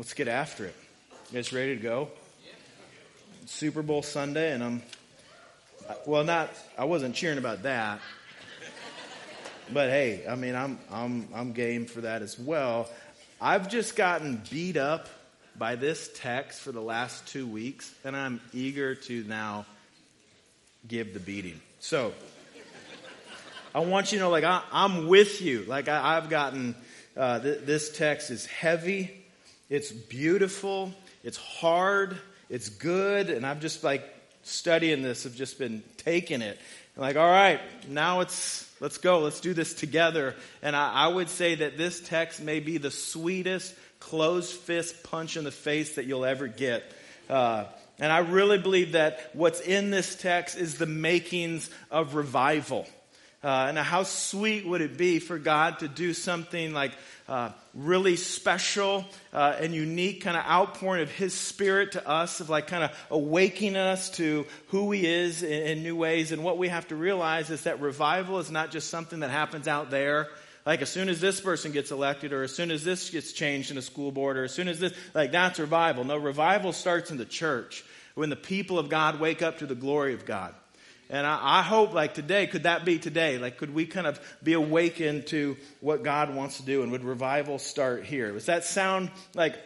let's get after it. You guys ready to go? Super Bowl Sunday, and I'm, well, not, I wasn't cheering about that. But hey, I mean, I'm, I'm, I'm game for that as well. I've just gotten beat up by this text for the last two weeks, and I'm eager to now give the beating. So, I want you to know, like, I, am with you. Like, I, have gotten, uh, th- this text is heavy, it's beautiful, it's hard, it's good, and I've just, like, studying this, have just been taking it. I'm like, all right, now it's, let's go, let's do this together. And I, I would say that this text may be the sweetest closed fist punch in the face that you'll ever get. Uh, and I really believe that what's in this text is the makings of revival. Uh, and how sweet would it be for God to do something like uh, really special uh, and unique kind of outpouring of His Spirit to us, of like kind of awakening us to who He is in, in new ways. And what we have to realize is that revival is not just something that happens out there. Like as soon as this person gets elected, or as soon as this gets changed in a school board, or as soon as this, like that's revival. No, revival starts in the church when the people of God wake up to the glory of God. And I, I, hope, like today, could that be today? Like, could we kind of be awakened to what God wants to do? And would revival start here? Does that sound like,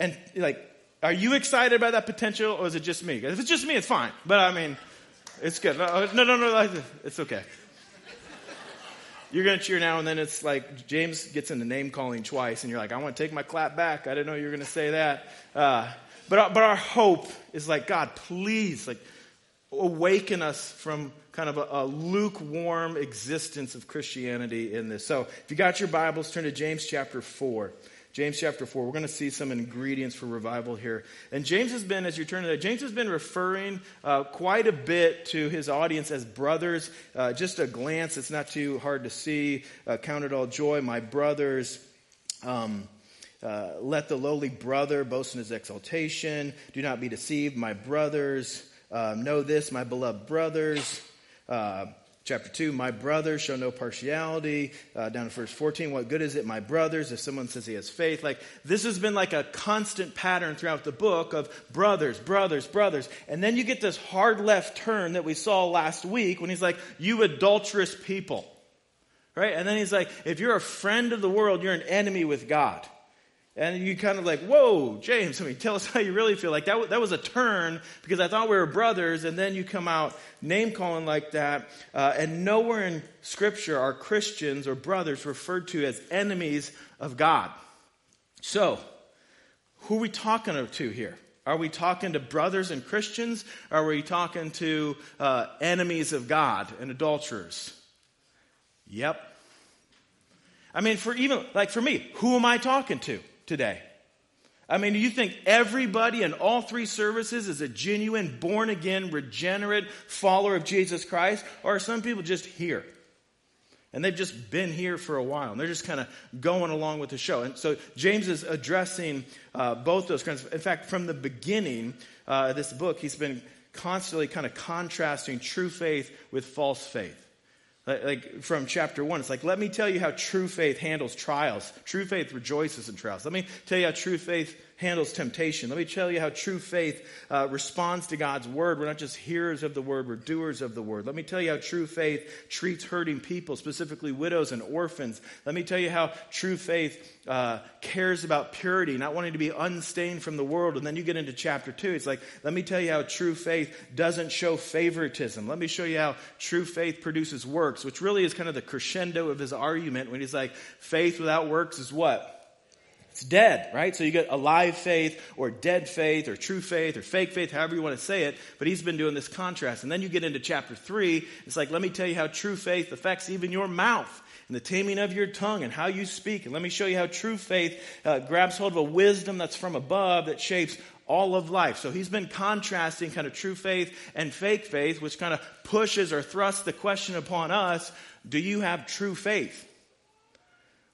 and like, are you excited about that potential, or is it just me? If it's just me, it's fine. But I mean, it's good. No, no, no, no it's okay. You're going to cheer now, and then it's like James gets into name calling twice, and you're like, I want to take my clap back. I didn't know you were going to say that. Uh, but, but our hope is like, God, please, like, awaken us from kind of a, a, lukewarm existence of Christianity in this. So if you got your Bibles, turn to James chapter 4. James chapter 4. We're going to see some ingredients for revival here. And James has been, as you turn to that, James has been referring uh, quite a bit to his audience as brothers. Uh, just a glance, it's not too hard to see. Uh, count it all joy, my brothers. Um, uh, let the lowly brother boast in his exaltation. Do not be deceived, my brothers. Um, know this, my beloved brothers. Uh, chapter 2, my brothers show no partiality. Uh, down to verse 14, what good is it, my brothers, if someone says he has faith? Like, this has been like a constant pattern throughout the book of brothers, brothers, brothers. And then you get this hard left turn that we saw last week when he's like, you adulterous people. Right? And then he's like, if you're a friend of the world, you're an enemy with God. And you kind of like, whoa, James, I mean, tell us how you really feel. Like that, that was a turn because I thought we were brothers, and then you come out name calling like that. Uh, and nowhere in Scripture are Christians or brothers referred to as enemies of God. So, who are we talking to here? Are we talking to brothers and Christians? Are we talking to uh, enemies of God and adulterers? Yep. I mean, for even, like for me, who am I talking to? Today? I mean, do you think everybody in all three services is a genuine, born again, regenerate follower of Jesus Christ? Or are some people just here? And they've just been here for a while, and they're just kind of going along with the show. And so James is addressing uh, both those kinds. In fact, from the beginning uh, this book, he's been constantly kind of contrasting true faith with false faith. Like from chapter one, it's like, let me tell you how true faith handles trials. True faith rejoices in trials. Let me tell you how true faith handles temptation. Let me tell you how true faith uh, responds to God's word. We're not just hearers of the word, we're doers of the word. Let me tell you how true faith treats hurting people, specifically widows and orphans. Let me tell you how true faith uh, cares about purity, not wanting to be unstained from the world. And then you get into chapter two. It's like, let me tell you how true faith doesn't show favoritism. Let me show you how true faith produces works, which really is kind of the crescendo of his argument when he's like, faith without works is what? It's dead, right? So you get alive faith or dead faith or true faith or fake faith, however you want to say it. But he's been doing this contrast. And then you get into chapter three. It's like, let me tell you how true faith affects even your mouth and the taming of your tongue and how you speak. And let me show you how true faith uh, grabs hold of a wisdom that's from above that shapes all of life. So he's been contrasting kind of true faith and fake faith, which kind of pushes or thrusts the question upon us do you have true faith?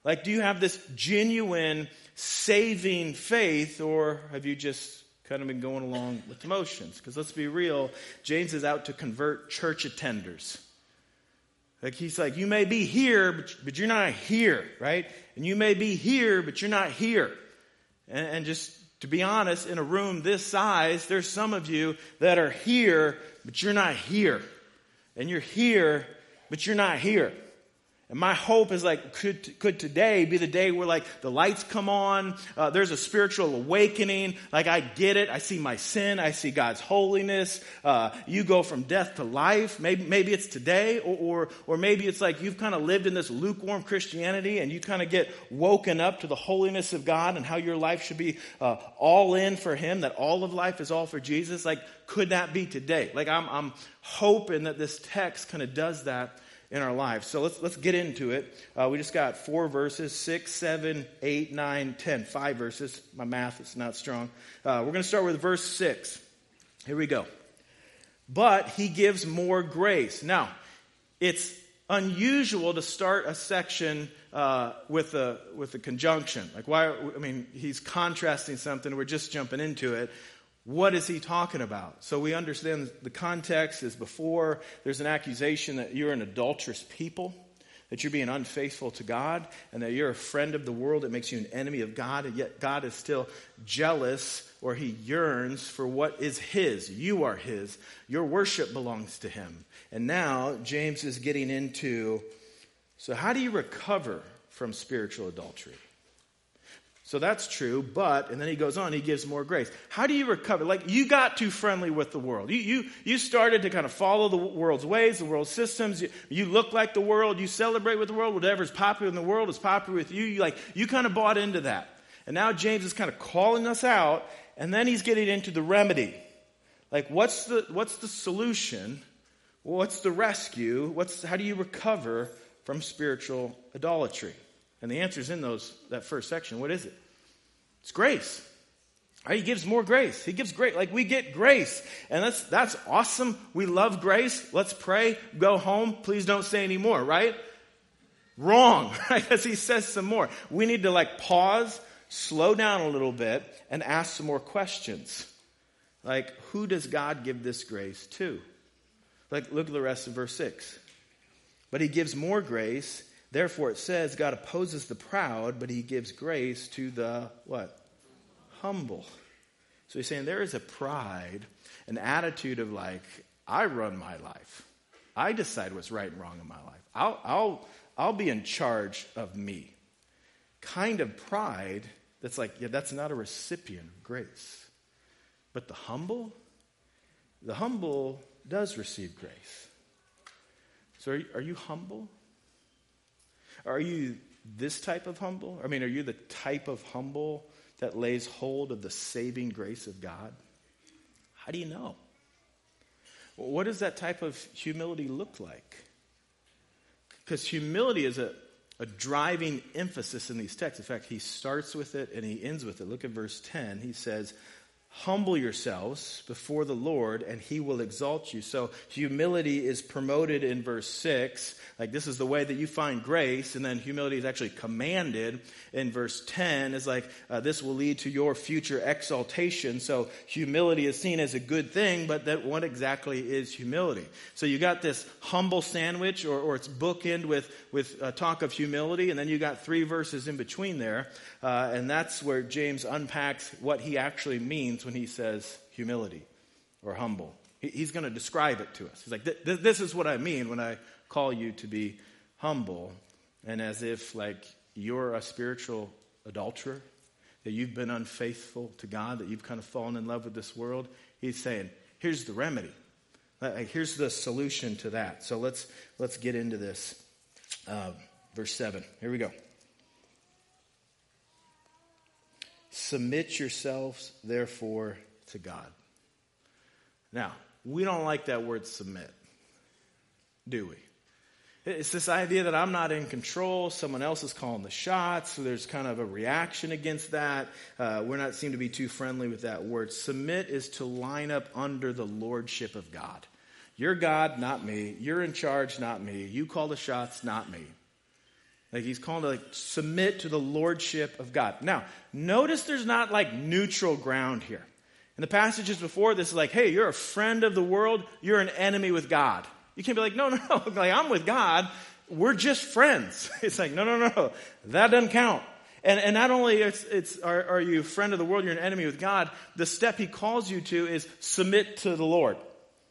Like, do you have this genuine saving faith, or have you just kind of been going along with the motions? Because let's be real, James is out to convert church attenders. Like he's like, you may be here, but, you're not here, right? And you may be here, but you're not here. And, and just to be honest, in a room this size, there's some of you that are here, but you're not here. And you're here, but you're not here. And my hope is like, could, could today be the day where like the lights come on, uh, there's a spiritual awakening, like I get it, I see my sin, I see God's holiness, uh, you go from death to life, maybe, maybe it's today, or, or, or maybe it's like you've kind of lived in this lukewarm Christianity and you kind of get woken up to the holiness of God and how your life should be uh, all in for Him, that all of life is all for Jesus, like could that be today? Like I'm, I'm hoping that this text kind of does that in our lives. So let's, let's get into it. Uh, we just got four verses six, seven, eight, nine, ten. Five verses. My math is not strong. Uh, we're going to start with verse 6. Here we go. But he gives more grace. Now, it's unusual to start a section uh, with a with a conjunction. Like why? I mean, he's contrasting something. We're just jumping into it. What is he talking about? So we understand the context is before there's an accusation that you're an adulterous people, that you're being unfaithful to God, and that you're a friend of the world that makes you an enemy of God, and yet God is still jealous or he yearns for what is his. You are his. Your worship belongs to him. And now James is getting into so, how do you recover from spiritual adultery? So that's true, but, and then he goes on, he gives more grace. How do you recover? Like, you got too friendly with the world. You, you, you started to kind of follow the world's ways, the world's systems. You, you look like the world. You celebrate with the world. Whatever's popular in the world is popular with you. You, like, you kind of bought into that. And now James is kind of calling us out, and then he's getting into the remedy. Like, what's the, what's the solution? What's the rescue? What's, how do you recover from spiritual idolatry? And the answer is in those, that first section. What is it? It's grace. Right? He gives more grace. He gives great, like we get grace. And that's, that's awesome. We love grace. Let's pray. Go home. Please don't say any more, right? Wrong, right? As he says some more. We need to like pause, slow down a little bit, and ask some more questions. Like, who does God give this grace to? Like, look at the rest of verse 6. But he gives more grace Therefore, it says God opposes the proud, but he gives grace to the what? Humble. So he's saying there is a pride, an attitude of like, I run my life. I decide what's right and wrong in my life. I'll, I'll, I'll be in charge of me. Kind of pride that's like, yeah, that's not a recipient of grace. But the humble, the humble does receive grace. So are you, are you humble? Are you this type of humble? I mean, are you the type of humble that lays hold of the saving grace of God? How do you know? What does that type of humility look like? Because humility is a, a driving emphasis in these texts. In fact, he starts with it and he ends with it. Look at verse 10. He says, Humble yourselves before the Lord, and he will exalt you. So, humility is promoted in verse 6. Like, this is the way that you find grace. And then humility is actually commanded in verse 10. Is like, uh, this will lead to your future exaltation. So, humility is seen as a good thing, but that what exactly is humility? So, you got this humble sandwich, or, or it's bookend with, with a talk of humility. And then you got three verses in between there. Uh, and that's where James unpacks what he actually means when he says humility or humble. He's going to describe it to us. He's like, this is what I mean when I call you to be humble. And as if, like, you're a spiritual adulterer, that you've been unfaithful to God, that you've kind of fallen in love with this world, he's saying, here's the remedy. Here's the solution to that. So let's, let's get into this. Uh, verse 7. Here we go. Submit yourselves, therefore, to God. Now, we don't like that word submit, do we? It's this idea that I'm not in control. Someone else is calling the shots. So there's kind of a reaction against that. Uh, we're not seem to be too friendly with that word. Submit is to line up under the lordship of God. You're God, not me. You're in charge, not me. You call the shots, not me. Like he's calling to like submit to the lordship of God. Now, notice there's not like neutral ground here. In the passages before, this is like, hey, you're a friend of the world, you're an enemy with God. You can't be like, no, no, no, like I'm with God, we're just friends. It's like, no, no, no, that doesn't count. And, and not only it's, it's are, are you a friend of the world, you're an enemy with God, the step he calls you to is submit to the Lord.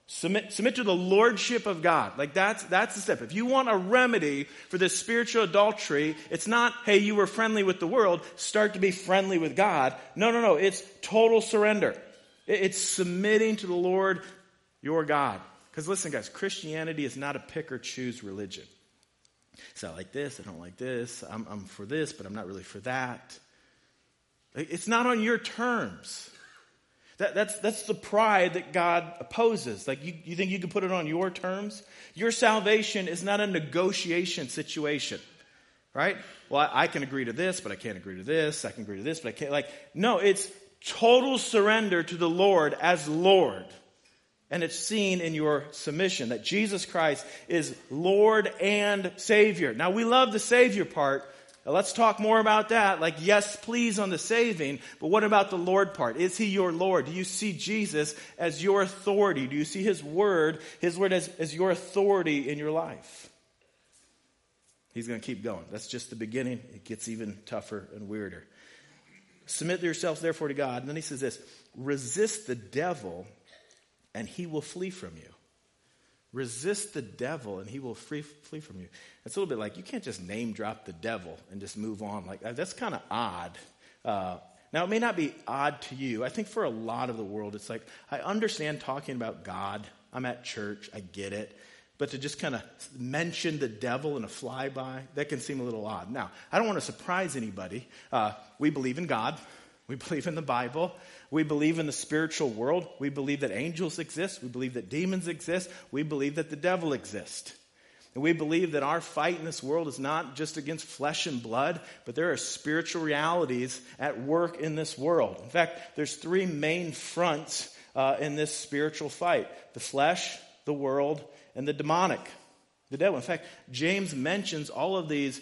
Submit, submit to the lordship of God. Like that's, that's the step. If you want a remedy for this spiritual adultery, it's not, hey, you were friendly with the world, start to be friendly with God. No, no, no. It's total surrender. It's submitting to the Lord, your God. Because listen, guys, Christianity is not a pick or choose religion. So I like this, I don't like this, I'm, I'm for this, but I'm not really for that. It's not on your terms. That, that's, that's the pride that God opposes. Like, you, you think you can put it on your terms? Your salvation is not a negotiation situation, right? Well, I, I can agree to this, but I can't agree to this. I can agree to this, but I can't. Like, no, it's total surrender to the Lord as Lord. And it's seen in your submission that Jesus Christ is Lord and Savior. Now, we love the Savior part, now let's talk more about that. Like, yes, please on the saving, but what about the Lord part? Is He your Lord? Do you see Jesus as your authority? Do you see His Word, His Word as, as your authority in your life? He's going to keep going. That's just the beginning. It gets even tougher and weirder. Submit yourselves, therefore, to God. And then he says this resist the devil, and he will flee from you. Resist the devil and he will free, flee from you. It's a little bit like you can't just name drop the devil and just move on. Like that's kind of odd. Uh, now, it may not be odd to you. I think for a lot of the world, it's like, I understand talking about God. I'm at church. I get it. But to just kind of mention the devil in a flyby, that can seem a little odd. Now, I don't want to surprise anybody. Uh, we believe in God. We believe in the Bible. We believe in the spiritual world. We believe that angels exist. We believe that demons exist. We believe that the devil exists. And we believe that our fight in this world is not just against flesh and blood, but there are spiritual realities at work in this world. In fact, there's three main fronts uh, in this spiritual fight the flesh, the world, and the demonic, the devil. In fact, James mentions all of these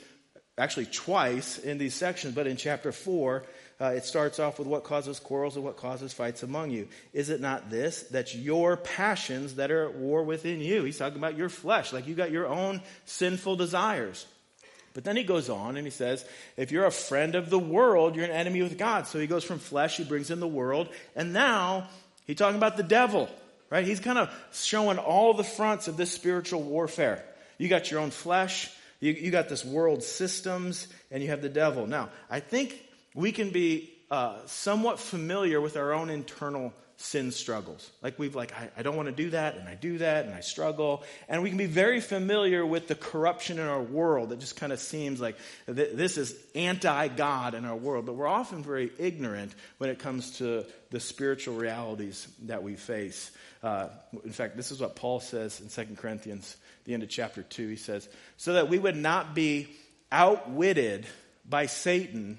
actually twice in these sections, but in chapter 4, uh, it starts off with what causes quarrels and what causes fights among you. Is it not this? That's your passions that are at war within you. He's talking about your flesh, like you got your own sinful desires. But then he goes on and he says, if you're a friend of the world, you're an enemy with God. So he goes from flesh, he brings in the world, and now he's talking about the devil, right? He's kind of showing all the fronts of this spiritual warfare. You got your own flesh, you, you got this world systems, and you have the devil. Now, I think we can be uh, somewhat familiar with our own internal sin struggles. Like we've like, I, I don't want to do that, and I do that, and I struggle. And we can be very familiar with the corruption in our world that just kind of seems like th- this is anti-God in our world. But we're often very ignorant when it comes to the spiritual realities that we face. Uh, in fact, this is what Paul says in 2 Corinthians, the end of chapter 2. He says, so that we would not be outwitted by Satan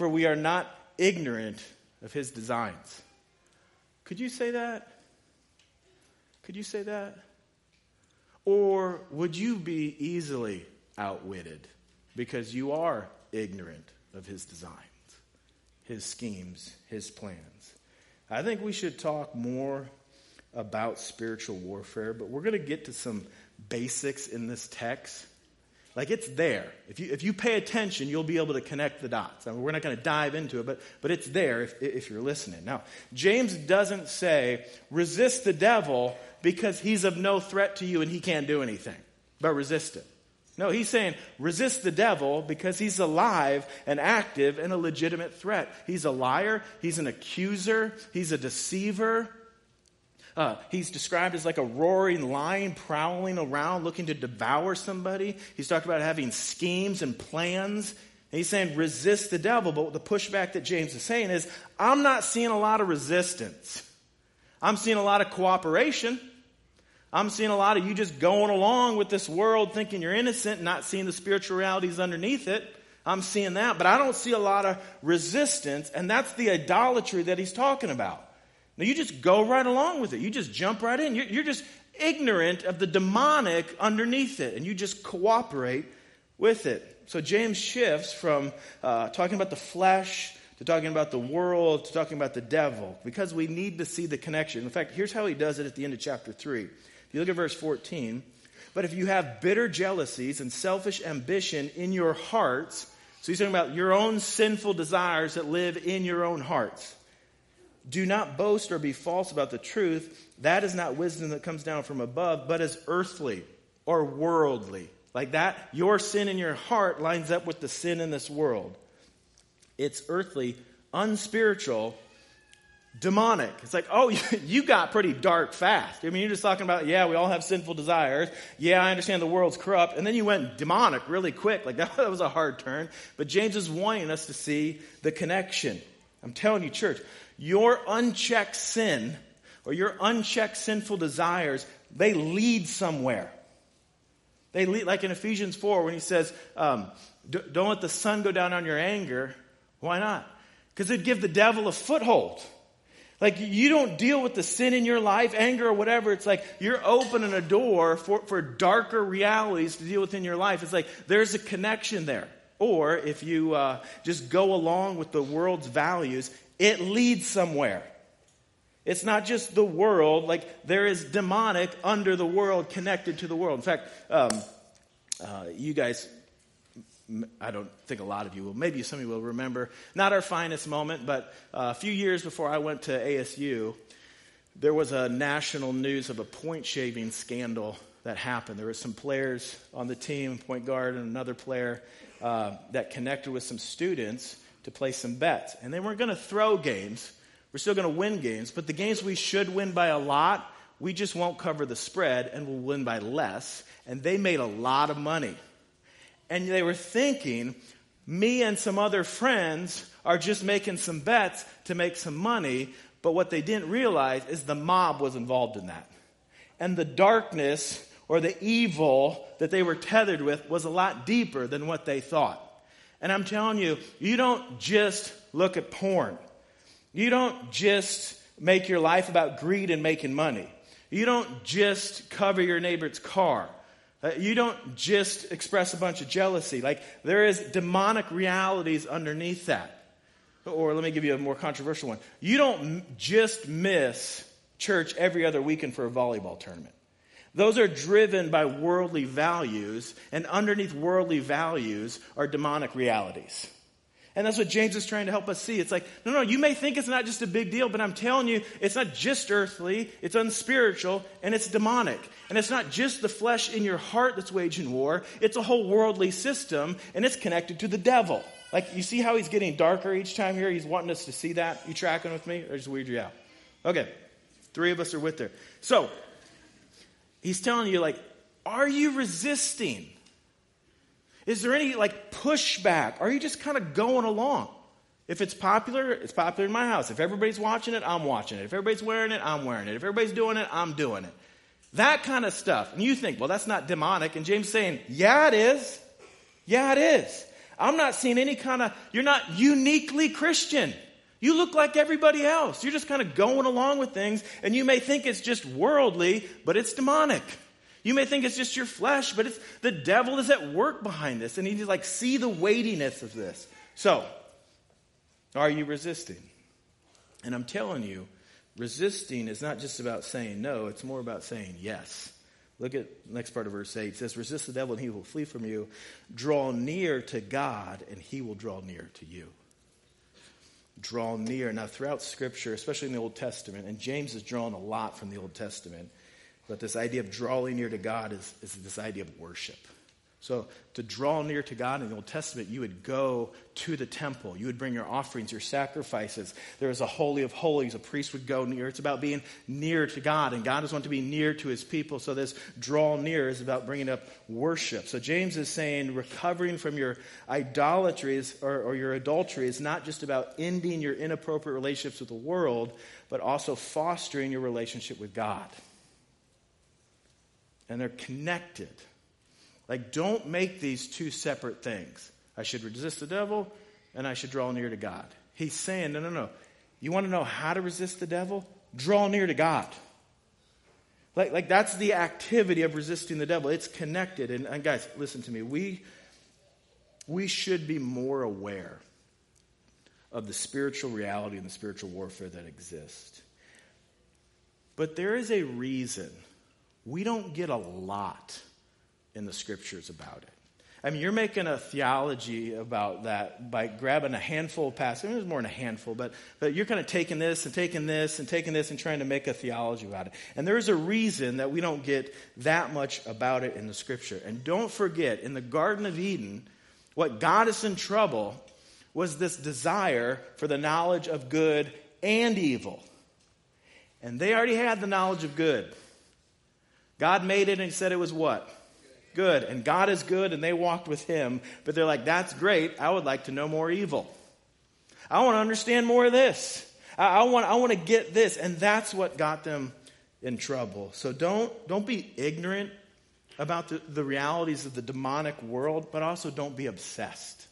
for we are not ignorant of his designs. Could you say that? Could you say that? Or would you be easily outwitted because you are ignorant of his designs, his schemes, his plans? I think we should talk more about spiritual warfare, but we're going to get to some basics in this text like it's there. If you, if you pay attention, you'll be able to connect the dots. I mean, we're not going to dive into it, but, but it's there if, if you're listening. Now, James doesn't say resist the devil because he's of no threat to you and he can't do anything, but resist it. No, he's saying resist the devil because he's alive and active and a legitimate threat. He's a liar, he's an accuser, he's a deceiver, uh, he's described as like a roaring lion prowling around looking to devour somebody. He's talked about having schemes and plans. And he's saying resist the devil. But the pushback that James is saying is I'm not seeing a lot of resistance. I'm seeing a lot of cooperation. I'm seeing a lot of you just going along with this world thinking you're innocent, not seeing the spiritual realities underneath it. I'm seeing that, but I don't see a lot of resistance, and that's the idolatry that he's talking about. Now, you just go right along with it. You just jump right in. You're, you're just ignorant of the demonic underneath it, and you just cooperate with it. So, James shifts from uh, talking about the flesh to talking about the world to talking about the devil because we need to see the connection. In fact, here's how he does it at the end of chapter 3. If you look at verse 14, but if you have bitter jealousies and selfish ambition in your hearts, So he's talking about your own sinful desires that live in your own hearts. Do not boast or be false about the truth. That is not wisdom that comes down from above, but is earthly or worldly. Like that, your sin in your heart lines up with the sin in this world. It's earthly, unspiritual, demonic. It's like, oh, you got pretty dark fast. I mean, you're just talking about, yeah, we all have sinful desires. Yeah, I understand the world's corrupt. And then you went demonic really quick. Like, that, was a hard turn. But James is wanting us to see the connection. I'm telling you, church, your unchecked sin or your unchecked sinful desires, they lead somewhere. They lead, like in Ephesians 4, when he says, um, don't let the sun go down on your anger. Why not? Because it'd give the devil a foothold. Like you don't deal with the sin in your life, anger or whatever. It's like you're opening a door for, for darker realities to deal with in your life. It's like there's a connection there. Or if you uh, just go along with the world's values, it leads somewhere. It's not just the world, like there is demonic under the world connected to the world. In fact, um, uh, you guys I don't think a lot of you will. Maybe some of you will remember. Not our finest moment, but uh, a few years before I went to ASU, there was a national news of a point shaving scandal that happened. There were some players on the team, point guard and another player, uh, that connected with some students to play some bets. And they weren't going to throw games. We're still going to win games, but the games we should win by a lot, we just won't cover the spread and we'll win by less. And they made a lot of money and they were thinking, me and some other friends are just making some bets to make some money. But what they didn't realize is the mob was involved in that. And the darkness or the evil that they were tethered with was a lot deeper than what they thought. And I'm telling you, you don't just look at porn. You don't just make your life about greed and making money. You don't just cover your neighbor's car. Uh, you don't just express a bunch of jealousy. Like, there is demonic realities underneath that. Or let me give you a more controversial one. You don't just miss church every other weekend for a volleyball tournament. Those are driven by worldly values, and underneath worldly values are demonic realities. And that's what James is trying to help us see. It's like, no, no, you may think it's not just a big deal, but I'm telling you, it's not just earthly, it's unspiritual, and it's demonic. And it's not just the flesh in your heart that's waging war, it's a whole worldly system, and it's connected to the devil. Like, you see how he's getting darker each time here? He's wanting us to see that. You tracking with me? Or just weird you out? Okay. Three of us are with there. So, he's telling you, like, are you resisting? Is there any like pushback? Are you just kind of going along? If it's popular, it's popular in my house. If everybody's watching it, I'm watching it. If everybody's wearing it, I'm wearing it. If everybody's doing it, I'm doing it. That kind of stuff. And you think, well, that's not demonic. And James saying, yeah, it is. Yeah, it is. I'm not seeing any kind of, you're not uniquely Christian. You look like everybody else. You're just kind of going along with things, and you may think it's just worldly, but it's demonic. You may think it's just your flesh, but it's the devil is at work behind this, and he like see the weightiness of this. So, are you resisting? And I'm telling you, resisting is not just about saying no, it's more about saying yes. Look at next part of verse 8. It says, Resist the devil and he will flee from you. Draw near to God and he will draw near to you. Draw near. Now, throughout Scripture, especially in the Old Testament, and James is drawn a lot from the Old Testament, but this idea of drawing near to God is, is this idea of worship. So, to draw near to God in the Old Testament, you would go to the temple. You would bring your offerings, your sacrifices. There was a holy of holies. A priest would go near. It's about being near to God, and God is wanting to be near to his people. So, this draw near is about bringing up worship. So, James is saying recovering from your idolatries or, or your adultery is not just about ending your inappropriate relationships with the world, but also fostering your relationship with God and they're connected. Like, don't make these two separate things. I should resist the devil and I should draw near to God. He's saying, no, no, no. You want to know how to resist the devil? Draw near to God. Like, like that's the activity of resisting the devil. It's connected. And, and guys, listen to me. We, we should be more aware of the spiritual reality and the spiritual warfare that exists. But there is a reason we don't get a lot in the scriptures about it. I mean, you're making a theology about that by grabbing a handful of passages. There's more than a handful, but, but you're kind of taking this and taking this and taking this and trying to make a theology about it. And there's a reason that we don't get that much about it in the scripture. And don't forget, in the Garden of Eden, what got us in trouble was this desire for the knowledge of good and evil. And they already had the knowledge of good. God made it and said it was what? Good. And God is good, and they walked with him. But they're like, that's great. I would like to know more evil. I want to understand more of this. I, I, want, I want to get this. And that's what got them in trouble. So don't, don't be ignorant about the, the realities of the demonic world, but also don't be obsessed.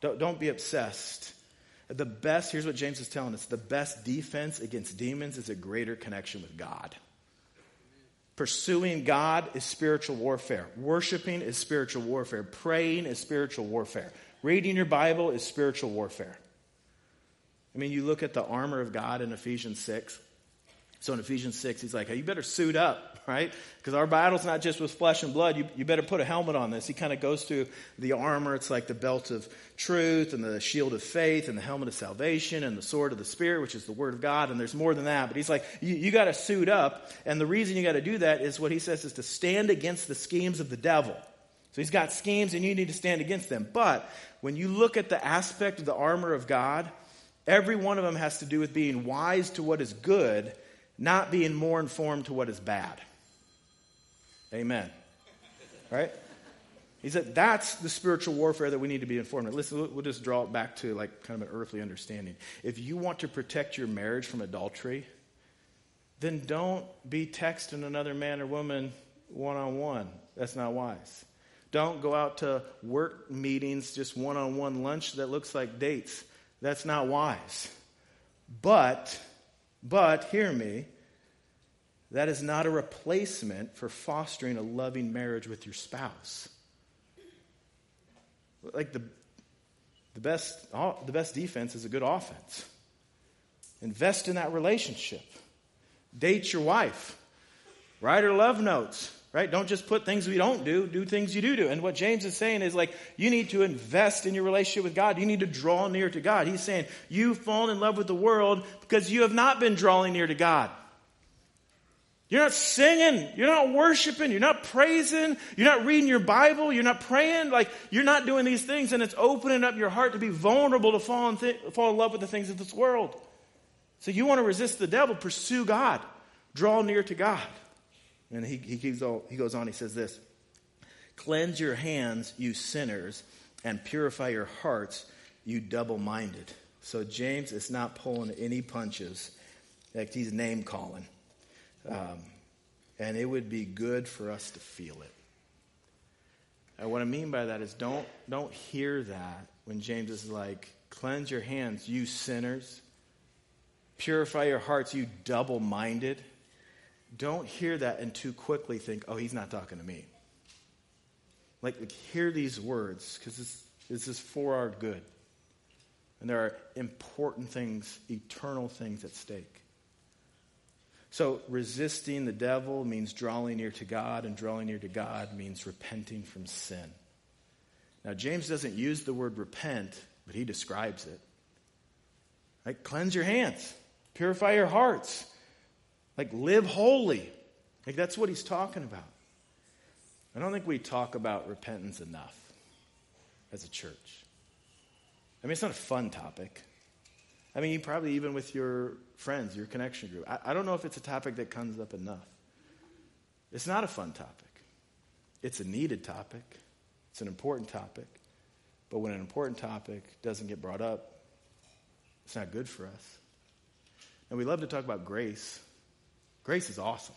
Don't, don't be obsessed. The best, here's what James is telling us the best defense against demons is a greater connection with God. Pursuing God is spiritual warfare. Worshiping is spiritual warfare. Praying is spiritual warfare. Reading your Bible is spiritual warfare. I mean, you look at the armor of God in Ephesians 6. So in Ephesians 6, he's like, hey, you better suit up, right? Because our battle's not just with flesh and blood. You, you better put a helmet on this. He kind of goes through the armor. It's like the belt of truth and the shield of faith and the helmet of salvation and the sword of the Spirit, which is the word of God. And there's more than that. But he's like, you, you got to suit up. And the reason you got to do that is what he says is to stand against the schemes of the devil. So he's got schemes and you need to stand against them. But when you look at the aspect of the armor of God, every one of them has to do with being wise to what is good not being more informed to what is bad. Amen. Right? He said that's the spiritual warfare that we need to be informed. Listen, we'll just draw it back to like kind of an earthly understanding. If you want to protect your marriage from adultery, then don't be texting another man or woman one on one. That's not wise. Don't go out to work meetings, just one on one lunch that looks like dates. That's not wise. But but, hear me, that is not a replacement for fostering a loving marriage with your spouse. Like the, the, best, the best defense is a good offense. Invest in that relationship. Date your wife. Write her love notes right? Don't just put things we don't do, do things you do do. And what James is saying is like, you need to invest in your relationship with God. You need to draw near to God. He's saying, you've fallen in love with the world because you have not been drawing near to God. You're not singing. You're not worshiping. You're not praising. You're not reading your Bible. You're not praying. Like, you're not doing these things, and it's opening up your heart to be vulnerable to fall in, th- fall in love with the things of this world. So, you want to resist the devil, pursue God, draw near to God. And he, he, all, he goes on, he says this Cleanse your hands, you sinners, and purify your hearts, you double minded. So James is not pulling any punches, like he's name calling. Um, and it would be good for us to feel it. And what I mean by that is don't, don't hear that when James is like, cleanse your hands, you sinners. Purify your hearts, you double minded. Don't hear that and too quickly think, oh, he's not talking to me. Like, like hear these words because this, this is for our good. And there are important things, eternal things at stake. So, resisting the devil means drawing near to God, and drawing near to God means repenting from sin. Now, James doesn't use the word repent, but he describes it. Like, cleanse your hands, purify your hearts. Like, live holy. Like, that's what he's talking about. I don't think we talk about repentance enough as a church. I mean, it's not a fun topic. I mean, you probably even with your friends, your connection group. I, I don't know if it's a topic that comes up enough. It's not a fun topic, it's a needed topic, it's an important topic. But when an important topic doesn't get brought up, it's not good for us. And we love to talk about grace. Grace is awesome.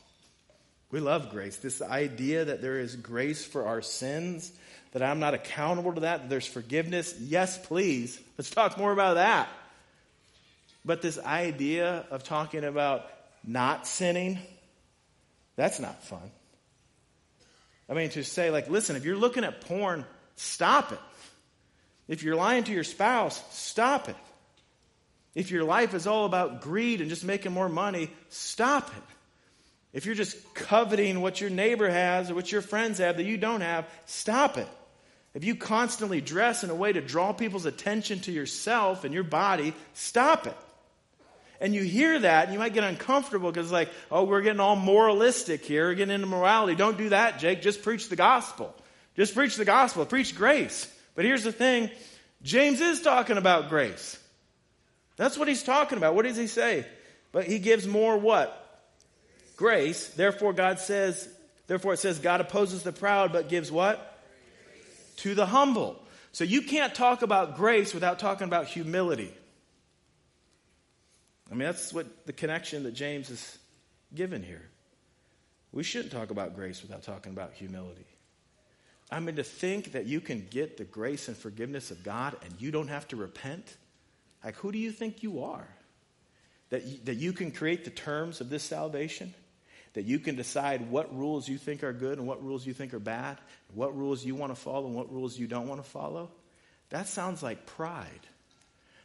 We love grace. This idea that there is grace for our sins, that I'm not accountable to that, that there's forgiveness. Yes, please. Let's talk more about that. But this idea of talking about not sinning, that's not fun. I mean, to say, like, listen, if you're looking at porn, stop it. If you're lying to your spouse, stop it. If your life is all about greed and just making more money, stop it. If you're just coveting what your neighbor has or what your friends have that you don't have, stop it. if you constantly dress in a way to draw people's attention to yourself and your body, stop it. And you hear that, and you might get uncomfortable because, like, oh, we're getting all moralistic here, we're getting into morality. Don't do that, Jake. Just preach the gospel. Just preach the gospel, preach grace. But here's the thing James is talking about grace. That's what he's talking about. What does he say? But he gives more what? Grace. Therefore, God says, therefore it says, God opposes the proud, but gives what? to the humble. So you can't talk about grace without talking about humility. I mean, that's what the connection that James is given here. We shouldn't talk about grace without talking about humility. I mean, to think that you can get the grace and forgiveness of God and you don't have to repent, like, who do you think you are? That you, that you can create the terms of this salvation? that you can decide what rules you think are good and what rules you think are bad, what rules you want to follow and what rules you don't want to follow, that sounds like pride.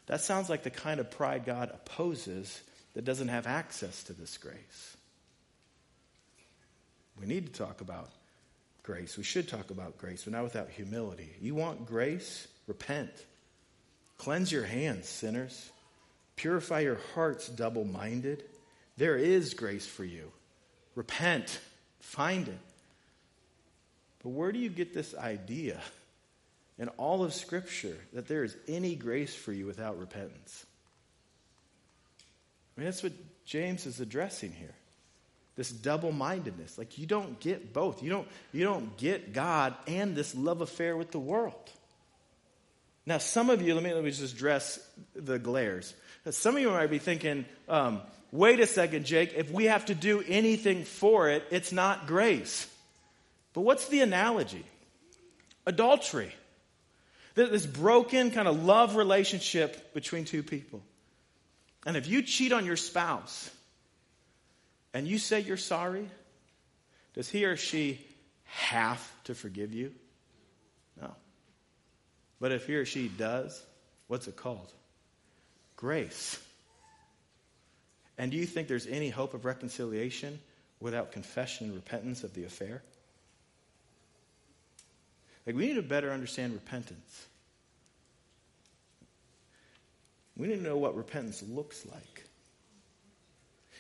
That sounds like the kind of pride God opposes that doesn't have access to this grace. We need to talk about grace. We should talk about grace, but not without humility. You want grace? Repent. Cleanse your hands, sinners. Purify your hearts, double minded. There is grace for you. Repent, find it. But where do you get this idea in all of Scripture that there is any grace for you without repentance? I mean, that's what James is addressing here. This double mindedness. Like, you don't get both. You don't, you don't get God and this love affair with the world. Now, some of you, let me, let me just address the glares. Some of you might be thinking, um, wait a second, Jake, if we have to do anything for it, it's not grace. But what's the analogy? Adultery. This broken kind of love relationship between two people. And if you cheat on your spouse and you say you're sorry, does he or she have to forgive you? No. But if he or she does, what's it called? Grace. And do you think there's any hope of reconciliation without confession and repentance of the affair? Like, we need to better understand repentance. We need to know what repentance looks like.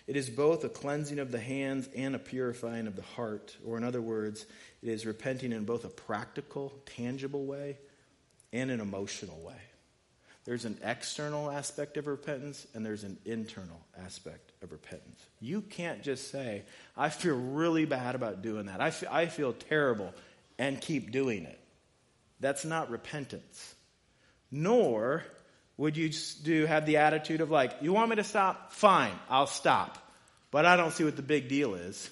It is both a cleansing of the hands and a purifying of the heart. Or, in other words, it is repenting in both a practical, tangible way and an emotional way. There's an external aspect of repentance and there's an internal aspect of repentance. You can't just say, I feel really bad about doing that. I feel, I feel terrible and keep doing it. That's not repentance. Nor would you do have the attitude of like, you want me to stop? Fine, I'll stop. But I don't see what the big deal is.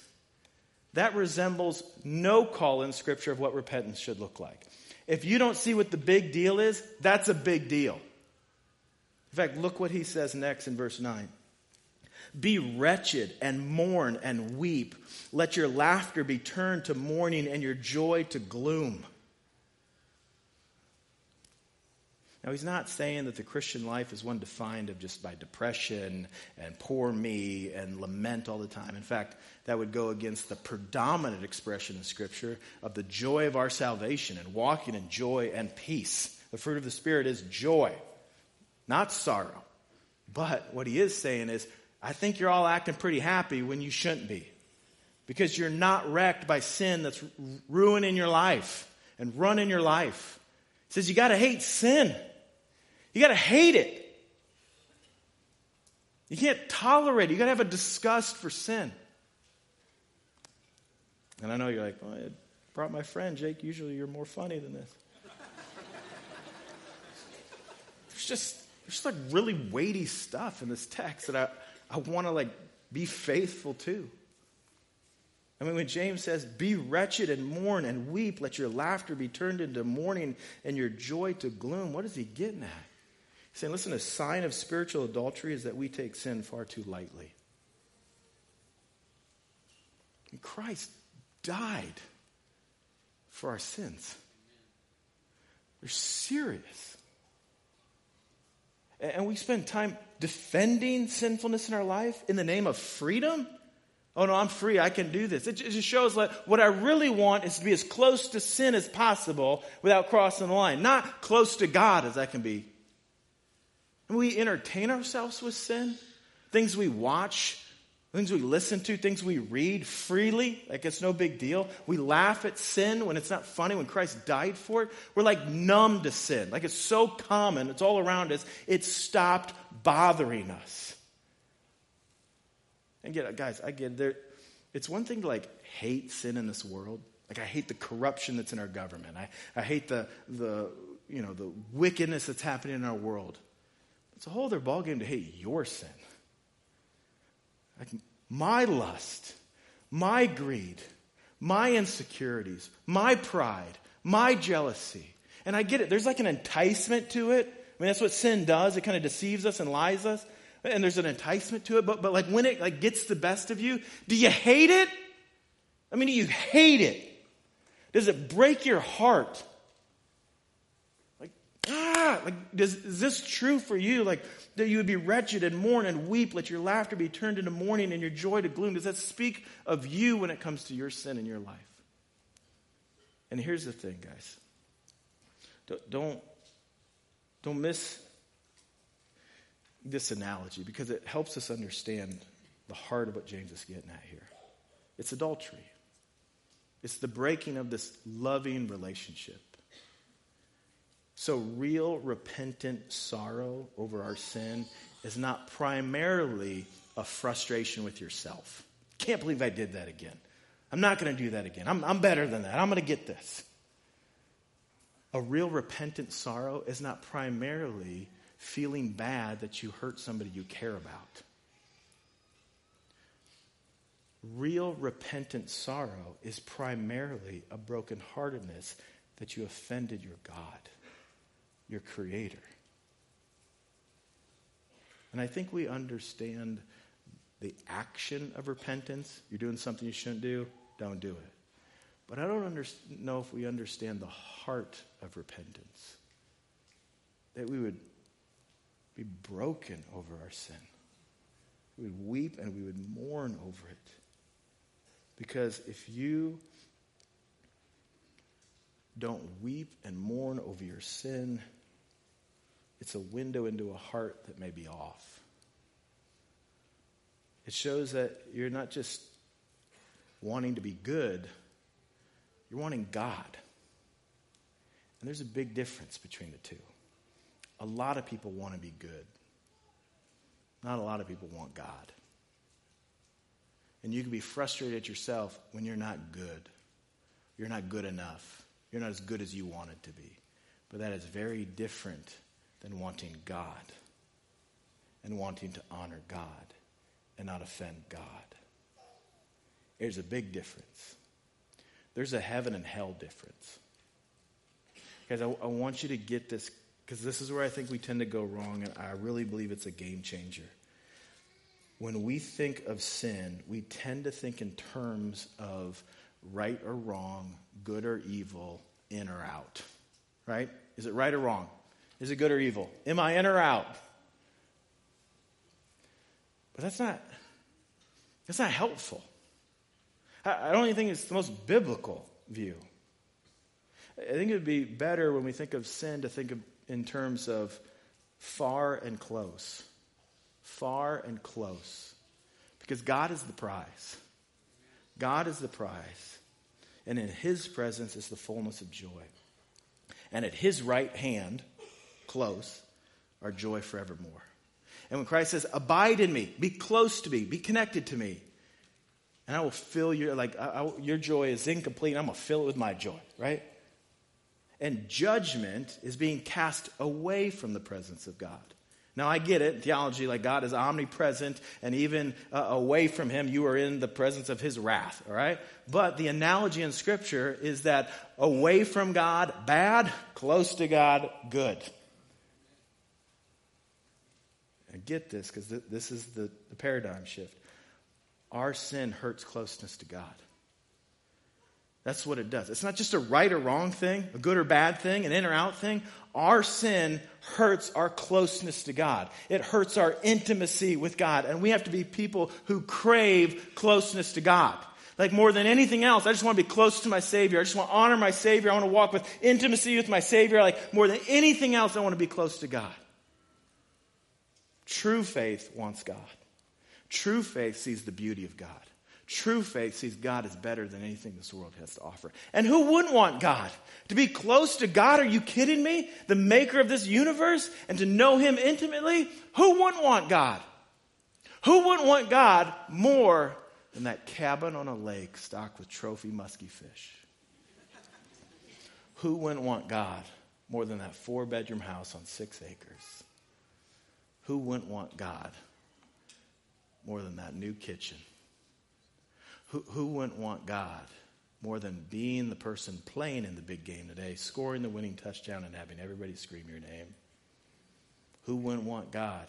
That resembles no call in Scripture of what repentance should look like. If you don't see what the big deal is, that's a big deal. In fact, look what he says next in verse 9. Be wretched and mourn and weep. Let your laughter be turned to mourning and your joy to gloom. Now, he's not saying that the Christian life is one defined of just by depression and poor me and lament all the time. In fact, that would go against the predominant expression in Scripture of the joy of our salvation and walking in joy and peace. The fruit of the Spirit is joy not sorrow. But what he is saying is, I think you're all acting pretty happy when you shouldn't be. Because you're not wrecked by sin that's ruining your life and running your life. He says you got to hate sin. You got to hate it. You can't tolerate it. You got to have a disgust for sin. And I know you're like, well, I brought my friend, Jake. Usually you're more funny than this. There's just there's just like really weighty stuff in this text that I, I want to like be faithful too. I mean, when James says, Be wretched and mourn and weep, let your laughter be turned into mourning and your joy to gloom, what is he getting at? He's saying, Listen, a sign of spiritual adultery is that we take sin far too lightly. And Christ died for our sins. They're serious. And we spend time defending sinfulness in our life in the name of freedom? Oh no, I'm free. I can do this. It just shows like what I really want is to be as close to sin as possible without crossing the line. Not close to God as I can be. And we entertain ourselves with sin. Things we watch, things we listen to, things we read freely, like it's no big deal. We laugh at sin when it's not funny, when Christ died for it. We're like numb to sin. Like it's so common, it's all around us, it stopped bothering us. And get guys, I get there. It's one thing to like hate sin in this world. Like I hate the corruption that's in our government. I, I hate the the you know the wickedness that's happening in our world. It's a whole other ballgame to hate your sin. Like my lust, my greed, my insecurities, my pride, my jealousy. And I get it. There's like an enticement to it. I mean, that's what sin does. It kind of deceives us and lies us. And there's an enticement to it. But, but like when it like gets the best of you, do you hate it? I mean, do you hate it? Does it break your heart? Ah, like, does, is this true for you? Like, that you would be wretched and mourn and weep, let your laughter be turned into mourning and your joy to gloom. Does that speak of you when it comes to your sin in your life? And here's the thing, guys. Don't, don't miss this analogy because it helps us understand the heart of what James is getting at here. It's adultery, it's the breaking of this loving relationship. So, real repentant sorrow over our sin is not primarily a frustration with yourself. Can't believe I did that again. I'm not going to do that again. I'm, I'm better than that. I'm going to get this. A real repentant sorrow is not primarily feeling bad that you hurt somebody you care about. Real repentant sorrow is primarily a brokenheartedness that you offended your God your Creator. And I think we understand the action of repentance. You're doing something you shouldn't do, don't do it. But I don't under- know if we understand the heart of repentance. That we would be broken over our sin. We would weep and we would mourn over it. Because if you don't weep and mourn over your sin, it's a window into a heart that may be off. It shows that you're not just wanting to be good, you're wanting God. And there's a big difference between the two. A lot of people want to be good, not a lot of people want God. And you can be frustrated at yourself when you're not good. You're not good enough. You're not as good as you wanted to be. But that is very different than wanting God and wanting to honor God and not offend God. There's a big difference. There's a heaven and hell difference. Guys, I, I want you to get this because this is where I think we tend to go wrong, and I really believe it's a game changer. When we think of sin, we tend to think in terms of right or wrong, good or evil, in or out. Right? Is it right or wrong? Is it good or evil? Am I in or out? But that's not that's not helpful. I, I don't even think it's the most biblical view. I think it would be better when we think of sin to think of in terms of far and close. Far and close. Because God is the prize. God is the prize. And in His presence is the fullness of joy. And at His right hand, close, our joy forevermore. And when Christ says, Abide in me, be close to me, be connected to me, and I will fill your, like, I, I, your joy is incomplete, I'm going to fill it with my joy, right? And judgment is being cast away from the presence of God. Now, I get it, theology, like God is omnipresent, and even uh, away from Him, you are in the presence of His wrath, all right? But the analogy in Scripture is that away from God, bad, close to God, good. And get this, because th- this is the, the paradigm shift. Our sin hurts closeness to God. That's what it does. It's not just a right or wrong thing, a good or bad thing, an in or out thing. Our sin hurts our closeness to God. It hurts our intimacy with God. And we have to be people who crave closeness to God. Like more than anything else, I just want to be close to my Savior. I just want to honor my Savior. I want to walk with intimacy with my Savior. Like more than anything else, I want to be close to God. True faith wants God. True faith sees the beauty of God. True faith sees God as better than anything this world has to offer. And who wouldn't want God? To be close to God, are you kidding me? The maker of this universe and to know Him intimately? Who wouldn't want God? Who wouldn't want God more than that cabin on a lake stocked with trophy musky fish? Who wouldn't want God more than that four bedroom house on six acres? Who wouldn't want God more than that new kitchen? Who, who wouldn't want God more than being the person playing in the big game today, scoring the winning touchdown and having everybody scream your name? Who wouldn't want God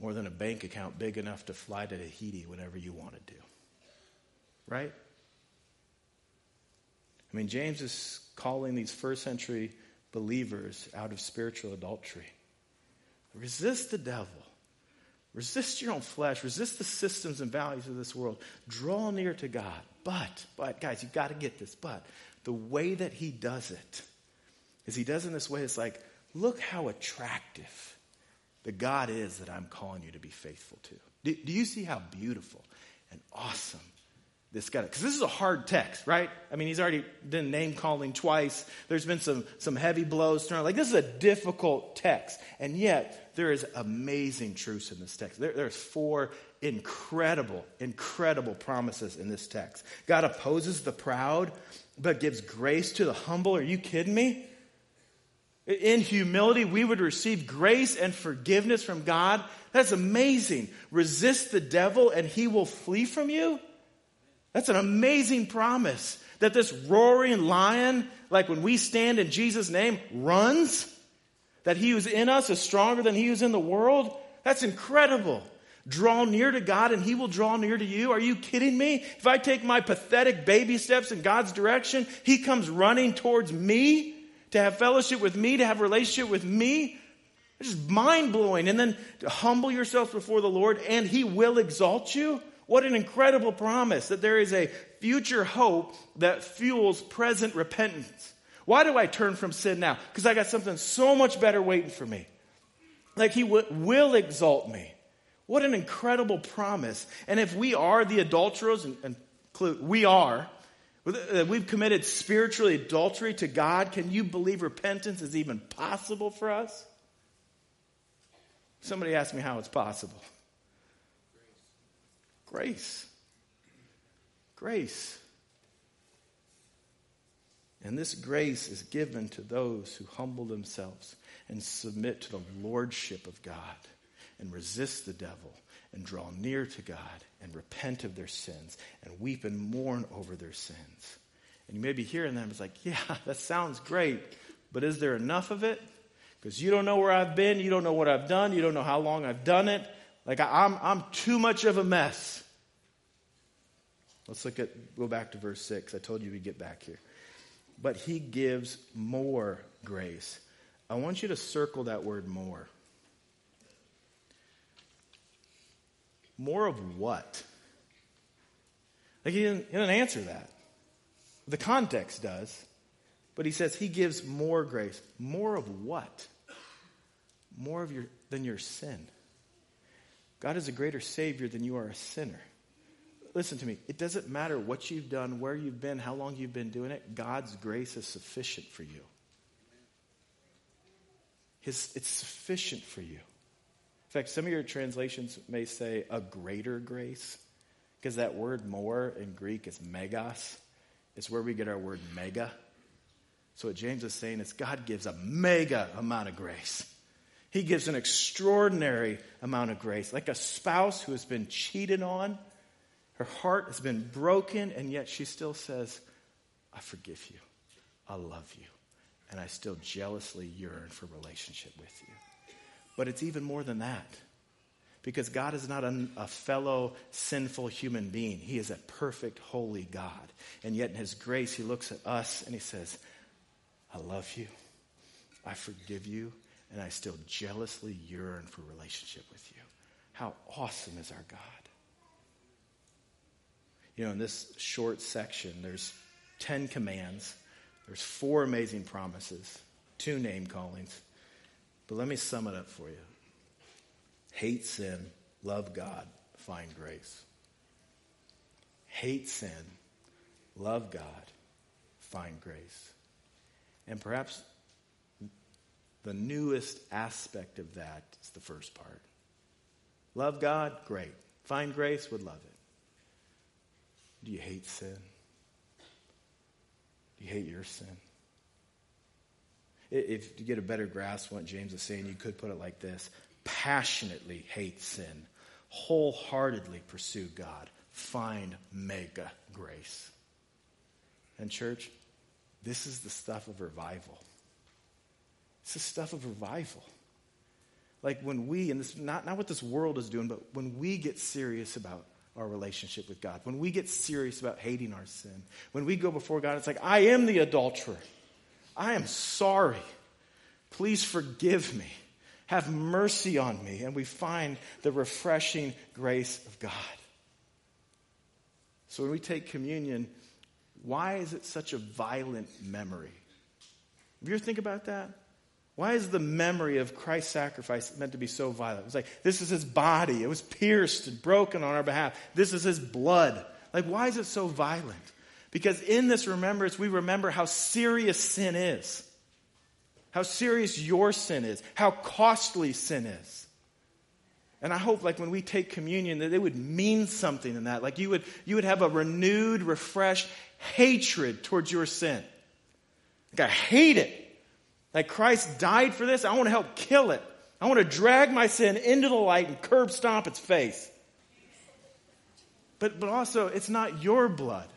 more than a bank account big enough to fly to Tahiti whenever you wanted to? Do? Right? I mean, James is calling these first century believers out of spiritual adultery. Resist the devil. Resist your own flesh. Resist the systems and values of this world. Draw near to God. But, but, guys, you've got to get this. But the way that he does it is he does it in this way. It's like, look how attractive the God is that I'm calling you to be faithful to. Do, do you see how beautiful and awesome this guy. Because this is a hard text right? I mean he's already done name calling twice. There's been some some heavy blows thrown. Like this is a difficult text. And yet there is amazing truths in this text. There, there's four incredible incredible promises in this text. God opposes the proud but gives grace to the humble. Are you kidding me? In humility we would receive grace and forgiveness from god. That's amazing. Resist the devil and he will flee from you that's an amazing promise that this roaring lion, like when we stand in Jesus' name, runs, that he who's in us is stronger than he who's in the world. That's incredible. Draw near to God and he will draw near to you. Are you kidding me? If I take my pathetic baby steps in God's direction, he comes running towards me to have fellowship with me, to have relationship with me. It's just mind blowing. And then humble yourself before the Lord and he will exalt you. What an incredible promise that there is a future hope that fuels present repentance. Why do I turn from sin now? Because I got something so much better waiting for me. Like he w- will exalt me. What an incredible promise. And if we are the adulterers, and, and we are, uh, we've committed spiritually adultery to God, can you believe repentance is even possible for us? Somebody asked me how it's possible. Grace. Grace. And this grace is given to those who humble themselves and submit to the lordship of God and resist the devil and draw near to God and repent of their sins and weep and mourn over their sins. And you may be hearing them, it's like, yeah, that sounds great, but is there enough of it? Because you don't know where I've been, you don't know what I've done, you don't know how long I've done it. Like I'm, I'm too much of a mess. Let's look at, go back to verse 6. I told you we'd get back here. But he gives more grace. I want you to circle that word more. More of what? Like he didn't, he didn't answer that. The context does. But he says he gives more grace. More of what? More of your than your sin. God is a greater Savior than you are a sinner. Listen to me. It doesn't matter what you've done, where you've been, how long you've been doing it. God's grace is sufficient for you. His, it's sufficient for you. In fact, some of your translations may say a greater grace, because that word more in Greek is megas. It's where we get our word mega. So what James is saying is God gives a mega amount of grace. He gives an extraordinary amount of grace. Like a spouse who has been cheated on, her heart has been broken, and yet she still says, I forgive you. I love you. And I still jealously yearn for relationship with you. But it's even more than that. Because God is not a, a, fellow sinful human being. He is a perfect, holy God. And yet, in His grace, He looks at us and He says, I love you, I forgive you, and I still jealously yearn for relationship with you. How awesome is our God! You know, in this short section, there's 10 commands, there's four amazing promises, two name callings. But let me sum it up for you hate sin, love God, find grace. Hate sin, love God, find grace. And perhaps the newest aspect of that is the first part. Love God, great. Find grace, would love it. Do you hate sin? Do you hate your sin? If you get a better grasp of what James is saying, you could put it like this passionately hate sin, wholeheartedly pursue God, find mega grace. And, church, this is the stuff of revival. It's the stuff of revival. Like when we, and this not, not what this world is doing, but when we get serious about our relationship with God, when we get serious about hating our sin, when we go before God, it's like, I am the adulterer. I am sorry. Please forgive me. Have mercy on me. And we find the refreshing grace of God. So when we take communion, why is it such a violent memory? Have you ever think about that? Why is the memory of Christ's sacrifice meant to be so violent? It's like, this is his body. It was pierced and broken on our behalf. This is his blood. Like, why is it so violent? Because in this remembrance, we remember how serious sin is, how serious your sin is, how costly sin is. And I hope, like, when we take communion, that it would mean something in that. Like, you would, you would have a renewed, refreshed hatred towards your sin. Like, I hate it. Like Christ died for this. I want to help kill it. I want to drag my sin into the light and curb stomp its face. But, but also, it's not your blood.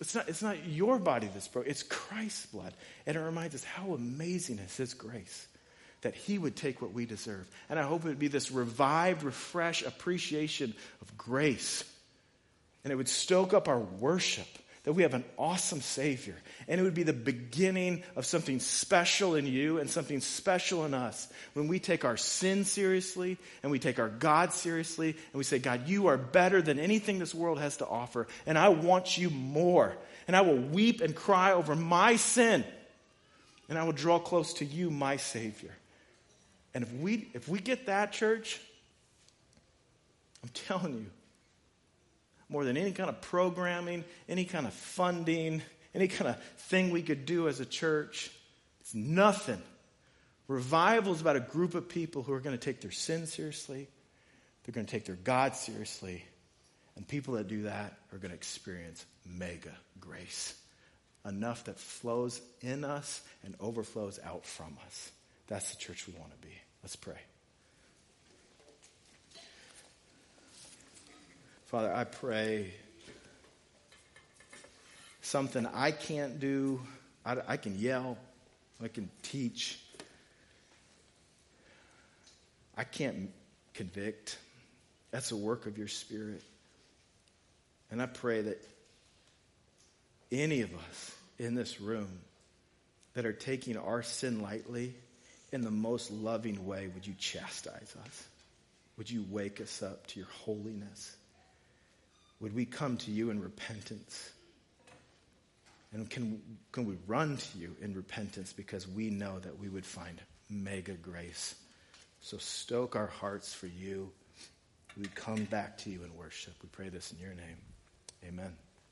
It's not, it's not your body that's broken. It's Christ's blood. And it reminds us how amazing is His grace that He would take what we deserve. And I hope it would be this revived, refreshed appreciation of grace. And it would stoke up our worship that we have an awesome Savior. And it would be the beginning of something special in you and something special in us when we take our sin seriously and we take our God seriously and we say, God, you are better than anything this world has to offer, and I want you more. And I will weep and cry over my sin, and I will draw close to you, my Savior. And if we, if we get that, church, I'm telling you, more than any kind of programming, any kind of funding, any kind of thing we could do as a church. It's nothing. Revival is about a group of people who are going to take their sin seriously, they're going to take their God seriously, and people that do that are going to experience mega grace. Enough that flows in us and overflows out from us. That's the church we want to be. Let's pray. Father, I pray something I can't do. I, I can yell, I can teach. I can't convict. That's a work of your Spirit. And I pray that any of us in this room that are taking our sin lightly in the most loving way, would you chastise us? Would you wake us up to your holiness? Would we come to you in repentance? And can, can we run to you in repentance because we know that we would find mega grace? So stoke our hearts for you. We come back to you in worship. We pray this in your name. Amen.